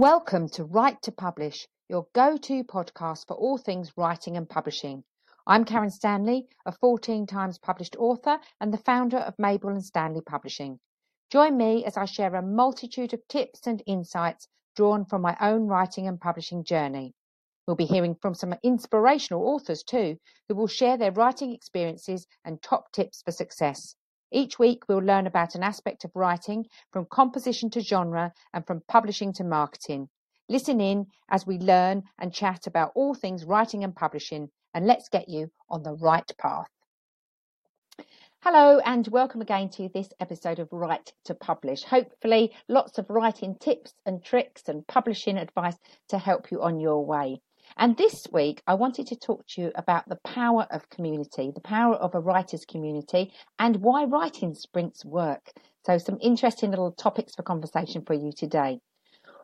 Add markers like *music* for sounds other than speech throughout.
Welcome to Write to Publish, your go to podcast for all things writing and publishing. I'm Karen Stanley, a 14 times published author and the founder of Mabel and Stanley Publishing. Join me as I share a multitude of tips and insights drawn from my own writing and publishing journey. We'll be hearing from some inspirational authors too, who will share their writing experiences and top tips for success. Each week, we'll learn about an aspect of writing, from composition to genre, and from publishing to marketing. Listen in as we learn and chat about all things writing and publishing, and let's get you on the right path. Hello, and welcome again to this episode of Write to Publish. Hopefully, lots of writing tips and tricks and publishing advice to help you on your way. And this week, I wanted to talk to you about the power of community, the power of a writer's community, and why writing sprints work. So, some interesting little topics for conversation for you today.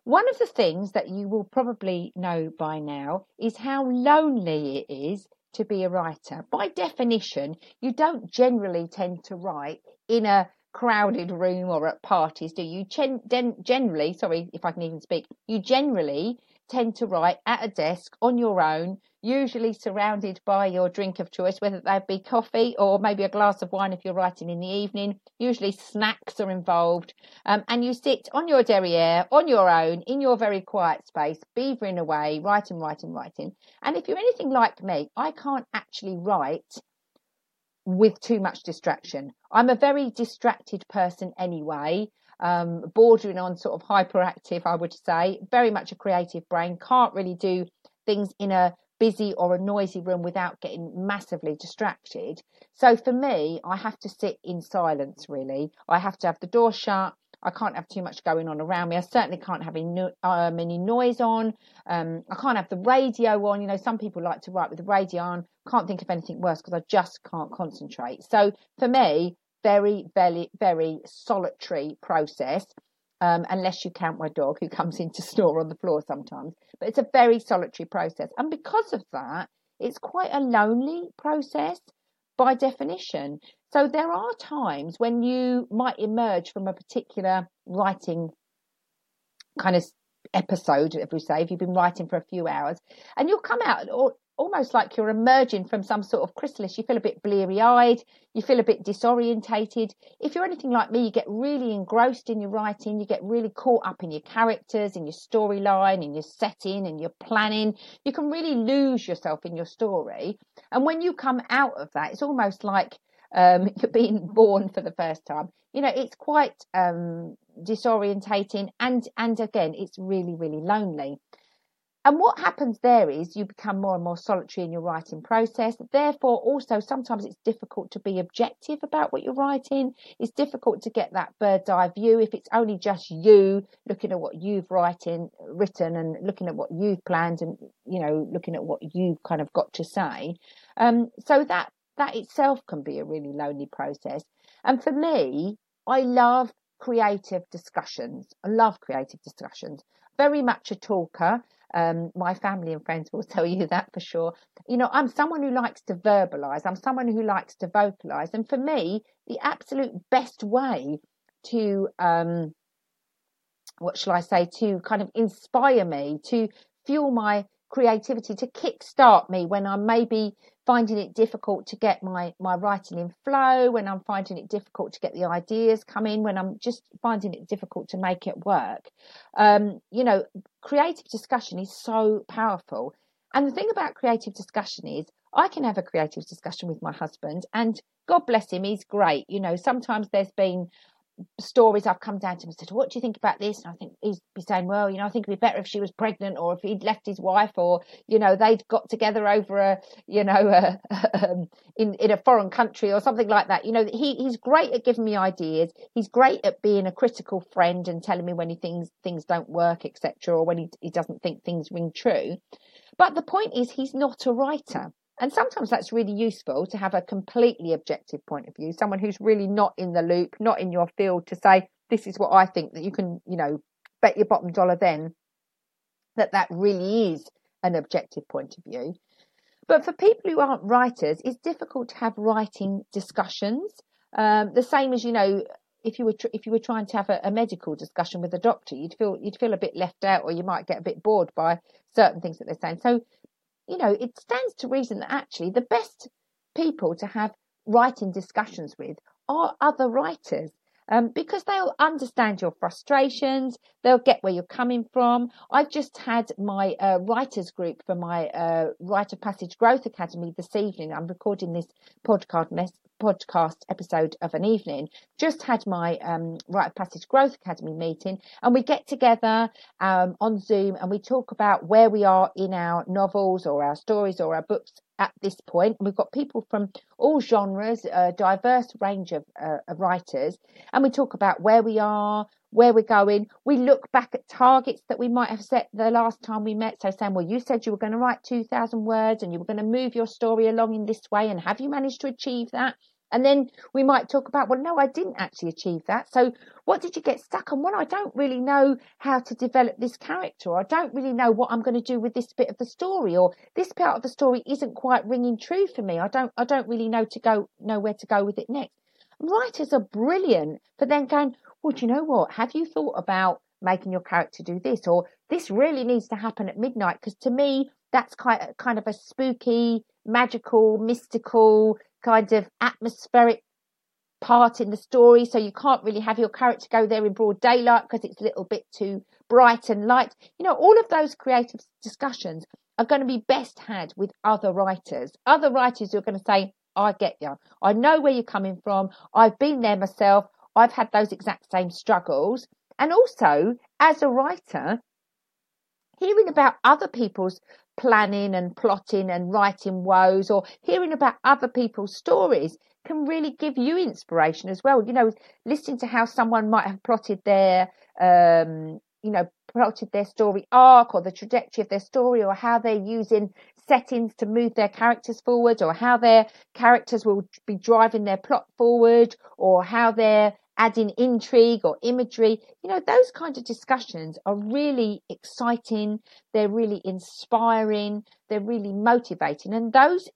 One of the things that you will probably know by now is how lonely it is to be a writer. By definition, you don't generally tend to write in a crowded room or at parties, do you? Gen- generally, sorry if I can even speak, you generally tend to write at a desk on your own, usually surrounded by your drink of choice, whether that be coffee or maybe a glass of wine if you're writing in the evening. Usually snacks are involved. Um, and you sit on your derriere, on your own, in your very quiet space, beavering away, writing, writing, writing. And if you're anything like me, I can't actually write with too much distraction. I'm a very distracted person anyway um, bordering on sort of hyperactive, I would say, very much a creative brain, can't really do things in a busy or a noisy room without getting massively distracted. So for me, I have to sit in silence really. I have to have the door shut. I can't have too much going on around me. I certainly can't have any, um, any noise on. Um, I can't have the radio on. You know, some people like to write with the radio on. Can't think of anything worse because I just can't concentrate. So for me, very, very, very solitary process. Um, unless you count my dog who comes in to *laughs* snore on the floor sometimes. But it's a very solitary process. And because of that, it's quite a lonely process by definition. So there are times when you might emerge from a particular writing kind of episode, if we say, if you've been writing for a few hours, and you'll come out or almost like you're emerging from some sort of chrysalis. You feel a bit bleary eyed, you feel a bit disorientated. If you're anything like me, you get really engrossed in your writing, you get really caught up in your characters, in your storyline, in your setting, and your planning. You can really lose yourself in your story. And when you come out of that, it's almost like um, *laughs* you're being born for the first time. You know, it's quite um, disorientating, and and again, it's really really lonely. And what happens there is you become more and more solitary in your writing process. Therefore, also sometimes it's difficult to be objective about what you're writing. It's difficult to get that bird's eye view if it's only just you looking at what you've writing, written and looking at what you've planned and, you know, looking at what you've kind of got to say. Um, so that, that itself can be a really lonely process. And for me, I love creative discussions. I love creative discussions. Very much a talker. Um, my family and friends will *laughs* tell you that for sure. You know, I'm someone who likes to verbalize, I'm someone who likes to vocalize. And for me, the absolute best way to, um, what shall I say, to kind of inspire me, to fuel my creativity, to kickstart me when I'm maybe finding it difficult to get my my writing in flow when i'm finding it difficult to get the ideas come in when i'm just finding it difficult to make it work. Um, you know creative discussion is so powerful. And the thing about creative discussion is i can have a creative discussion with my husband and god bless him he's great. You know sometimes there's been stories I've come down to him and said, What do you think about this? And I think he'd be saying, Well, you know, I think it'd be better if she was pregnant or if he'd left his wife or, you know, they'd got together over a, you know, a, *laughs* um, in, in a foreign country or something like that. You know, he, he's great at giving me ideas. He's great at being a critical friend and telling me when he thinks things don't work, etc., or when he, he doesn't think things ring true. But the point is, he's not a writer. And sometimes that's really useful to have a completely objective point of view, someone who's really not in the loop, not in your field to say, this is what I think that you can, you know, bet your bottom dollar then that that really is an objective point of view. But for people who aren't writers, it's difficult to have writing discussions. Um, the same as, you know, if you were tr- if you were trying to have a, a, medical discussion with a doctor, you'd feel you'd feel a bit left out, or you might get a bit bored by certain things that they're saying. So, you know, it stands to reason that actually the best people to have writing discussions with are other writers um, because they'll understand your frustrations, they'll get where you're coming from. I've just had my uh, writers group for my uh, Writer Passage Growth Academy this evening. I'm recording this podcast mes- podcast episode of an evening. Just had my um, Writer Passage Growth Academy meeting, and we get together um, on Zoom and we talk about where we are in our novels or our stories or our books at this point. We've got people from all genres, a diverse range of, uh, of writers, and we talk about where we are, where we're going. We look back at targets that we might have set the last time we met. So saying, well, you said you were going to write 2,000 words and you were going to move your story along in this way, and have you managed to achieve that? And then we might talk about, well, no, I didn't actually achieve that. So what did you get stuck on? Well, I don't really know how to develop this character, or I don't really know what I'm going to do with this bit of the story, or this part of the story isn't quite ringing true for me. I don't, I don't really know to go, know where to go with it next. Writers are brilliant for then going, well, do you know what? Have you thought about making your character do this, or this really needs to happen at midnight? Because to me, that's kind kind of a spooky, magical, mystical kind of atmospheric part in the story. So you can't really have your character go there in broad daylight because it's a little bit too bright and light. You know, all of those creative discussions are going to be best had with other writers. Other writers who are going to say, I get you. I know where you're coming from. I've been there myself. I've had those exact same struggles. And also, as a writer, hearing about other people's planning and plotting and writing woes or hearing about other people's stories can really give you inspiration as well. You know, listening to how someone might have plotted their, um, you know, plotted their story arc or the trajectory of their story or how they're using settings to move their characters forward or how their characters will be driving their plot forward or how they're adding intrigue or imagery. You know, those kind of discussions are really exciting. They're really inspiring. They're really motivating. And those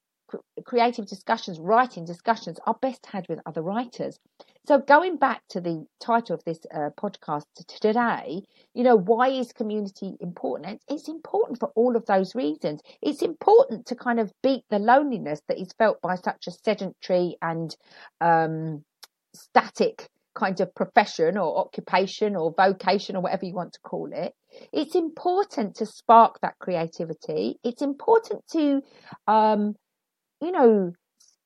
creative discussions, writing discussions are best had with other writers. So going back to the title of this uh, podcast today, you know, why is community important? It's important for all of those reasons. It's important to kind of beat the loneliness that is felt by such a sedentary and um, static kind of profession or occupation or vocation or whatever you want to call it. It's important to spark that creativity. It's important to, um, you know,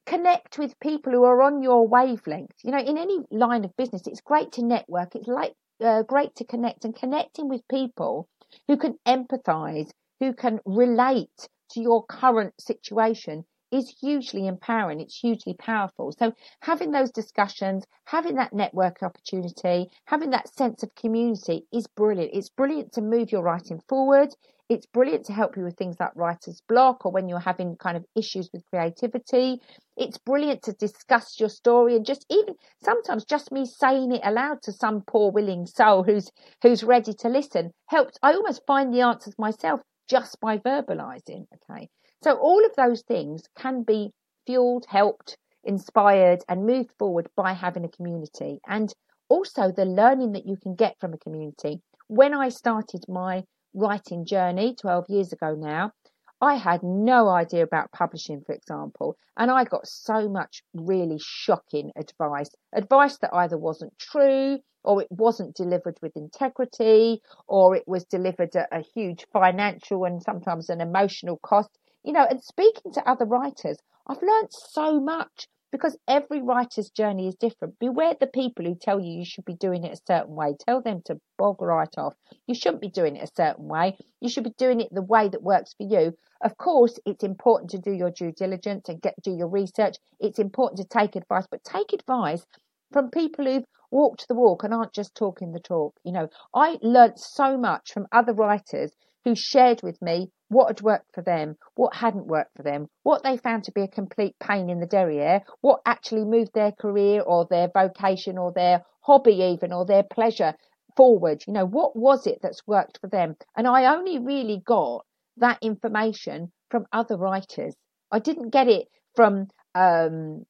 connect with people who are on your wavelength. You know, in any line of business, it's great to network. It's like uh, great to connect and connecting with people who can empathize, who can relate to your current situation is hugely empowering. It's hugely powerful. So having those discussions, having that network opportunity, having that sense of community is brilliant. It's brilliant to move your writing forward. It's brilliant to help you with things like writer's block or when you're having kind of issues with creativity. It's brilliant to discuss your story and just even sometimes just me saying it aloud to some poor willing soul who's who's ready to listen helps. I almost find the answers myself just by verbalizing. Okay. So all of those things can be fueled, helped, inspired, and moved forward by having a community. And also the learning that you can get from a community. When I started my writing journey 12 years ago now, I had no idea about publishing, for example, and I got so much really shocking advice. Advice that either wasn't true, or it wasn't delivered with integrity, or it was delivered at a huge financial and sometimes an emotional cost you know, and speaking to other writers, I've learned so much because every writer's journey is different. Beware the people who tell you you should be doing it a certain way. Tell them to bog right off. You shouldn't be doing it a certain way. You should be doing it the way that works for you. Of course, it's important to do your due diligence and get do your research. It's important to take advice, but take advice from people who've walked the walk and aren't just talking the talk. You know, I learnt so much from other writers who shared with me what had worked for them, what hadn't worked for them, what they found to be a complete pain in the derriere, what actually moved their career or their vocation or their hobby even or their pleasure forward. You know, what was it that's worked for them? And I only really got that information from other writers. I didn't get it from, um,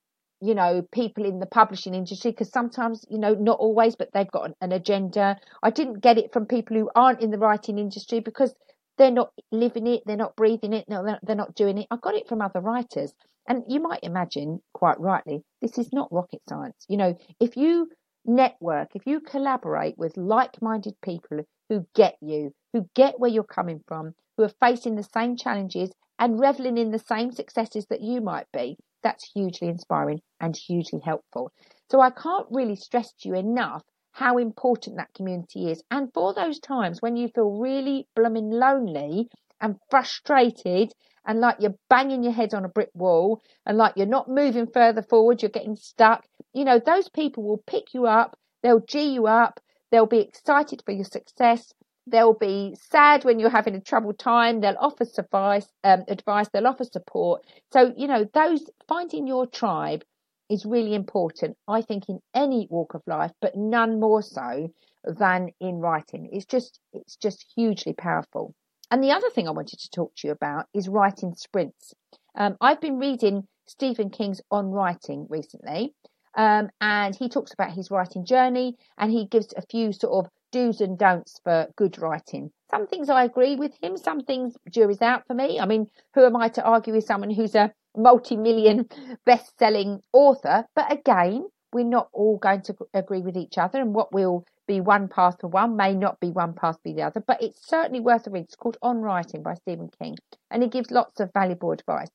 you know, people in the publishing industry because sometimes, you know, not always, but they've got an, agenda. I didn't get it from people who aren't in the writing industry because they're not living it, they're not breathing it, no, they're not doing it. I got it from other writers. And you might imagine, quite rightly, this is not rocket science. You know, if you network, if you collaborate with like minded people who get you, who get where you're coming from, who are facing the same challenges and reveling in the same successes that you might be, that's hugely inspiring and hugely helpful. So I can't really stress to you enough how important that community is. And for those times when you feel really blooming lonely and frustrated and like you're banging your head on a brick wall and like you're not moving further forward, you're getting stuck, you know, those people will pick you up, they'll G you up, they'll be excited for your success. They'll be sad when you're having a troubled time. They'll offer suffice, um, advice. They'll offer support. So, you know, those finding your tribe is really important, I think, in any walk of life, but none more so than in writing. It's just, it's just hugely powerful. And the other thing I wanted to talk to you about is writing sprints. Um, I've been reading Stephen King's On Writing recently, um, and he talks about his writing journey and he gives a few sort of do's and don'ts for good writing. Some things I agree with him, some things jury's out for me. I mean, who am I to argue with someone who's a multi-million *laughs* best-selling author. But again, we're not all going to agree with each other, and what will be one path for one may not be one path for the other. But it's certainly worth a read. It's called On Writing by Stephen King, and he gives lots of valuable advice.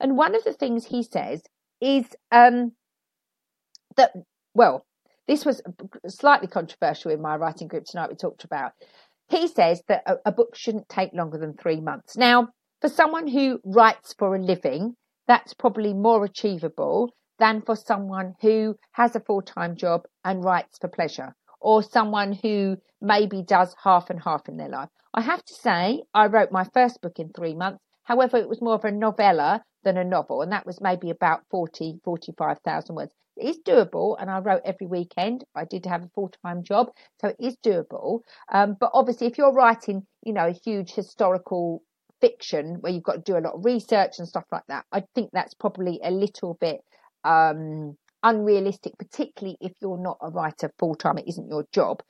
And one of the things he says is um, that, well, this was slightly controversial in my writing group tonight. We talked about. He says that a, a book shouldn't take longer than three months. Now, for someone who writes for a living, that's probably more achievable than for someone who has a full time job and writes for pleasure, or someone who maybe does half and half in their life. I have to say, I wrote my first book in three months. However, it was more of a novella than a novel, and that was maybe about 40, 45,000 words. It is doable, and I wrote every weekend. I did have a full time job, so it is doable. Um, but obviously, if you're writing, you know, a huge historical fiction where you've got to do a lot of research and stuff like that, I think that's probably a little bit um, unrealistic, particularly if you're not a writer full time, it isn't your job.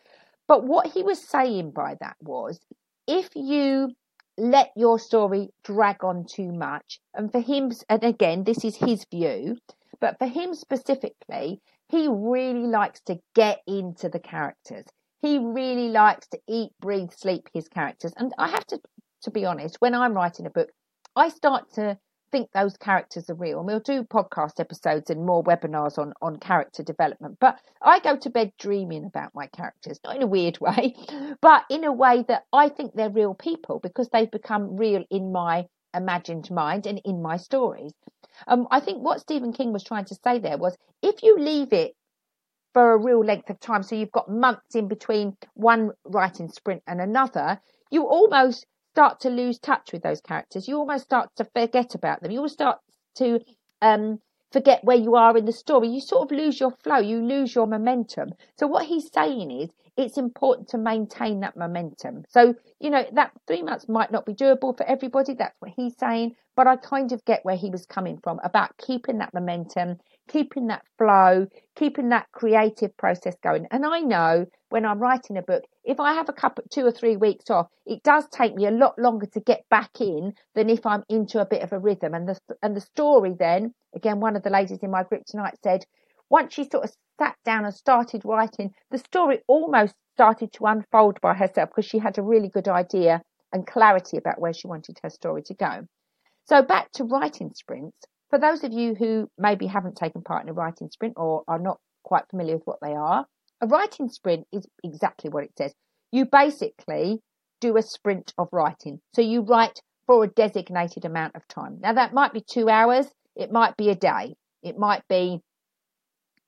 But what he was saying by that was if you let your story drag on too much, and for him, and again, this is his view, but for him specifically, he really likes to get into the characters. He really likes to eat, breathe, sleep his characters. And I have to to be honest, when I'm writing a book, I start to think those characters are real. And we'll do podcast episodes and more webinars on, on character development. But I go to bed dreaming about my characters, not in a weird *laughs* way, but in a way that I think they're real people because they've become real in my imagined mind and in my stories. Um, I think what Stephen King was trying to say there was if you leave it for a real length of time, so you've got months in between one writing sprint and another, you almost start to lose touch with those characters. You almost start to forget about them. You almost start to um, forget where you are in the story. You sort of lose your flow. You lose your momentum. So what he's saying is it's important to maintain that momentum. So, you know, that three months might not be doable for everybody. That's what he's saying. But I kind of get where he was coming from about keeping that momentum, keeping that flow, keeping that creative process going. And I know when I'm writing a book, if I have a couple, two or three weeks off, it does take me a lot longer to get back in than if I'm into a bit of a rhythm. And the and the story then, again, one of the ladies in my group tonight said, once she sort of sat down and started writing, the story almost started to unfold by herself because she had a really good idea and clarity about where she wanted her story to go. So back to writing sprints. For those of you who maybe haven't taken part in a writing sprint or are not quite familiar with what they are, a writing sprint is exactly what it says. You basically do a sprint of writing. So you write for a designated amount of time. Now, that might be two hours, it might be a day, it might be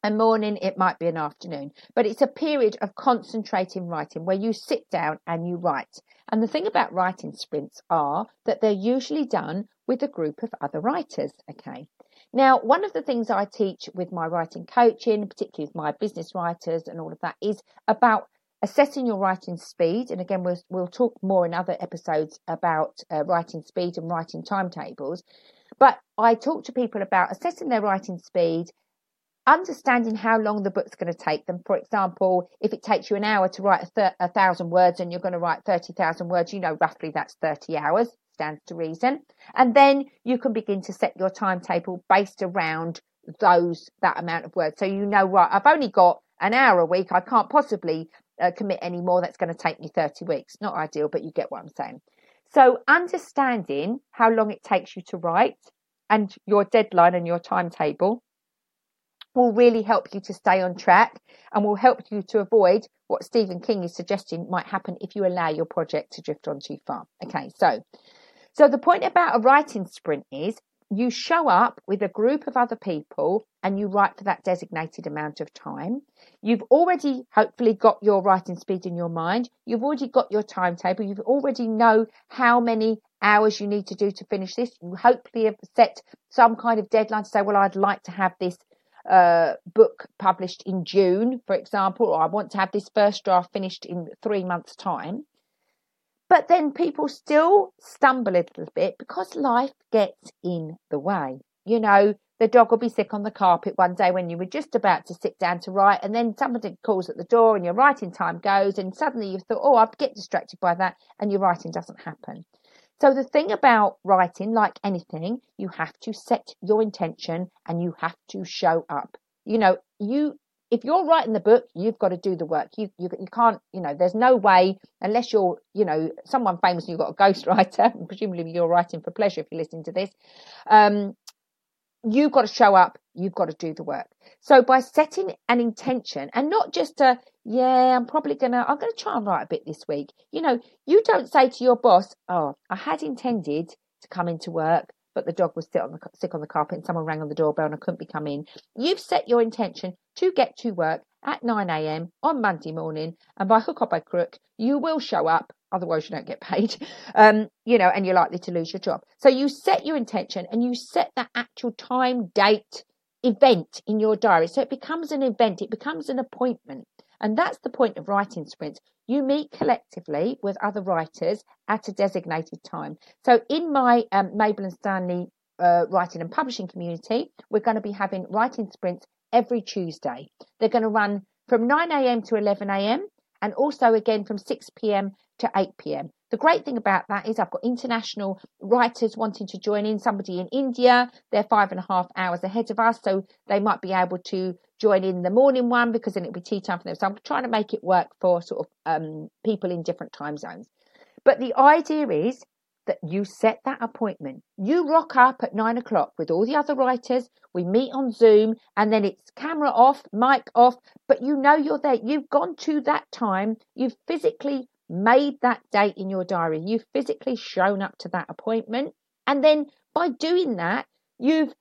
a morning, it might be an afternoon, but it's a period of concentrating writing where you sit down and you write. And the thing about writing sprints are that they're usually done with a group of other writers. Okay. Now, one of the things I teach with my writing coaching, particularly with my business writers and all of that, is about assessing your writing speed. And again, we'll, we'll talk more in other episodes about uh, writing speed and writing timetables. But I talk to people about assessing their writing speed understanding how long the book's going to take them. For example, if it takes you an hour to write a, a thousand words and you're going to write 30,000 words, you know roughly that's 30 hours, stands to reason. And then you can begin to set your timetable based around those, that amount of words. So you know, right, I've only got an hour a week. I can't possibly uh, commit any more. That's going to take me 30 weeks. Not ideal, but you get what I'm saying. So understanding how long it takes you to write and your deadline and your timetable will really help you to stay on track and will help you to avoid what Stephen King is suggesting might happen if you allow your project to drift on too far. Okay, so so the point about a writing sprint is you show up with a group of other people and you write for that designated amount of time. You've already hopefully got your writing speed in your mind. You've already got your timetable. You've already know how many hours you need to do to finish this. You hopefully have set some kind of deadline to say, well, I'd like to have this uh, book published in June, for example, or I want to have this first draft finished in three months' time. But then people still stumble a little bit because life gets in the way. You know, the dog will be sick on the carpet one day when you were just about to sit down to write, and then somebody calls at the door and your writing time goes, and suddenly you thought, oh, I'll get distracted by that, and your writing doesn't happen. So the thing about writing, like anything, you have to set your intention and you have to show up. You know, you if you're writing the book, you've got to do the work. You you, you can't, you know, there's no way unless you're, you know, someone famous and you've got a *laughs* ghostwriter, presumably you're writing for pleasure if you're listening to this. Um, you've got to show up, you've got to do the work. So by setting an intention and not just a, yeah, I'm probably going to, I'm going to try and write a bit this week. You know, you don't say to your boss, oh, I had intended to come into work, but the dog was sick on the, sick on the carpet and someone rang on the doorbell and I couldn't be come in. You've set your intention to get to work at 9 a.m. on Monday morning, and by hook or by crook, you will show up. Otherwise, you don't get paid, *laughs* um, you know, and you're likely to lose your job. So you set your intention and you set that actual time, date, event in your diary. So it becomes an event, it becomes an appointment. And that's the point of writing sprints. You meet collectively with other writers at a designated time. So in my um, Mabel and Stanley uh, writing and publishing community, we're going to be having writing sprints every Tuesday. They're going to run from 9 a.m. to 11 a.m. and also again from 6 p.m. to 8 p.m. The great thing about that is I've got international writers wanting to join in. Somebody in India, they're five and a half hours ahead of us, so they might be able to join in the morning one because then it'll be tea time for them. So I'm trying to make it work for sort of um, people in different time zones. But the idea is that you set that appointment. You rock up at nine o'clock with all the other writers. We meet on Zoom and then it's camera off, mic off, but you know you're there. You've gone to that time. You've physically made that date in your diary. You've physically shown up to that appointment. And then by doing that, you've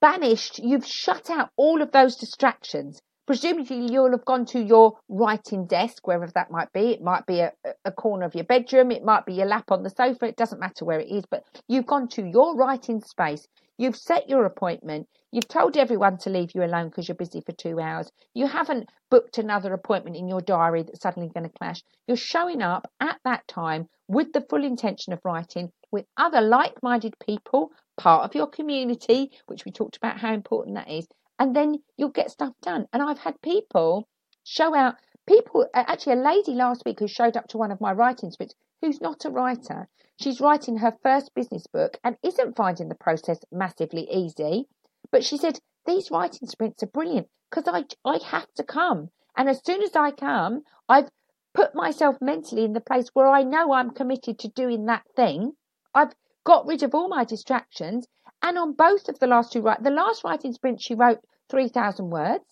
banished, you've shut out all of those distractions. Presumably, you'll have gone to your writing desk, wherever that might be. It might be a, a corner of your bedroom, it might be your lap on the sofa, it doesn't matter where it is, but you've gone to your writing space. You've set your appointment. You've told everyone to leave you alone because you're busy for two hours. You haven't booked another appointment in your diary that's suddenly going to clash. You're showing up at that time with the full intention of writing with other like minded people, part of your community, which we talked about how important that is, and then you'll get stuff done. And I've had people show out, people, actually, a lady last week who showed up to one of my writing sprints who's not a writer. She's writing her first business book and isn't finding the process massively easy. But she said, These writing sprints are brilliant because I, I have to come. And as soon as I come, I've put myself mentally in the place where I know I'm committed to doing that thing. I've got rid of all my distractions. And on both of the last two, right, the last writing sprint, she wrote 3,000 words.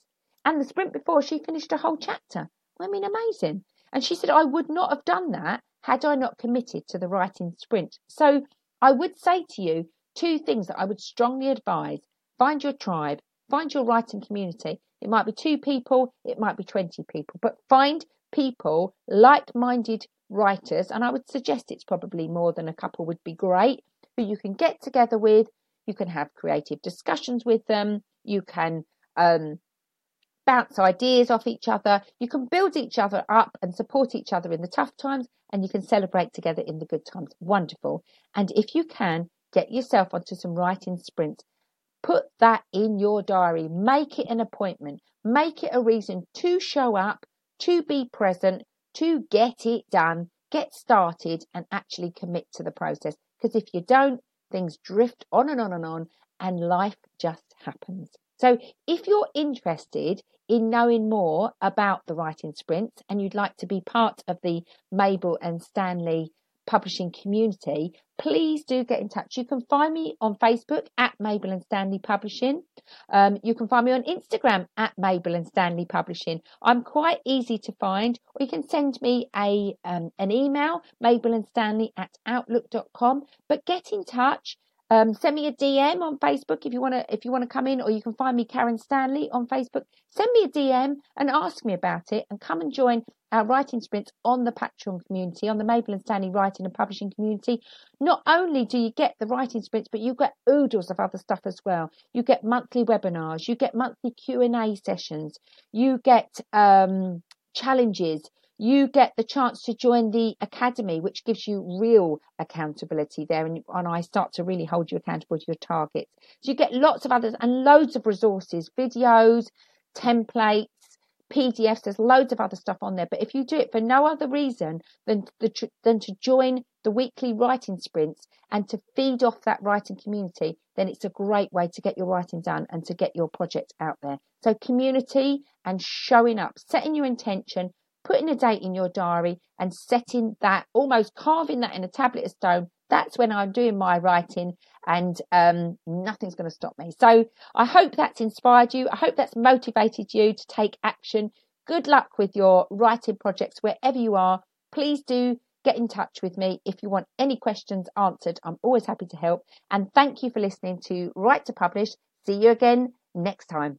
And the sprint before, she finished a whole chapter. I mean, amazing. And she said, I would not have done that had I not committed to the writing sprint. So I would say to you two things that I would strongly advise find your tribe, find your writing community. It might be two people, it might be 20 people, but find people, like minded writers, and I would suggest it's probably more than a couple would be great, who you can get together with. You can have creative discussions with them. You can um, bounce ideas off each other. You can build each other up and support each other in the tough times, and you can celebrate together in the good times. Wonderful. And if you can, get yourself onto some writing sprints. Put that in your diary. Make it an appointment. Make it a reason to show up, to be present, to get it done, get started, and actually commit to the process. Because if you don't, things drift on and on and on, and life just happens. So, if you're interested in knowing more about the writing sprints and you'd like to be part of the Mabel and Stanley publishing community, please do get in touch. You can find me on Facebook at Mabel and Stanley Publishing. Um, you can find me on Instagram at Mabel and Stanley Publishing. I'm quite easy to find, or you can send me a um, an email, Mabel and Stanley at outlook.com. But get in touch. Um, send me a DM on Facebook if you want to if you want to come in, or you can find me Karen Stanley on Facebook. Send me a DM and ask me about it, and come and join our writing sprints on the Patreon community, on the Mabel and Stanley writing and publishing community. Not only do you get the writing sprints, but you get oodles of other stuff as well. You get monthly webinars, you get monthly Q and A sessions, you get um, challenges you get the chance to join the academy, which gives you real accountability there. And, and I start to really hold you accountable to your targets. So you get lots of others and loads of resources, videos, templates, PDFs. There's loads of other stuff on there. But if you do it for no other reason than, the, than to join the weekly writing sprints and to feed off that writing community, then it's a great way to get your writing done and to get your project out there. So community and showing up, setting your intention, putting a date in your diary and setting that, almost carving that in a tablet of stone. That's when I'm doing my writing and um, nothing's going to stop me. So I hope that's inspired you. I hope that's motivated you to take action. Good luck with your writing projects wherever you are. Please do get in touch with me if you want any questions answered. I'm always happy to help. And thank you for listening to Write to Publish. See you again next time.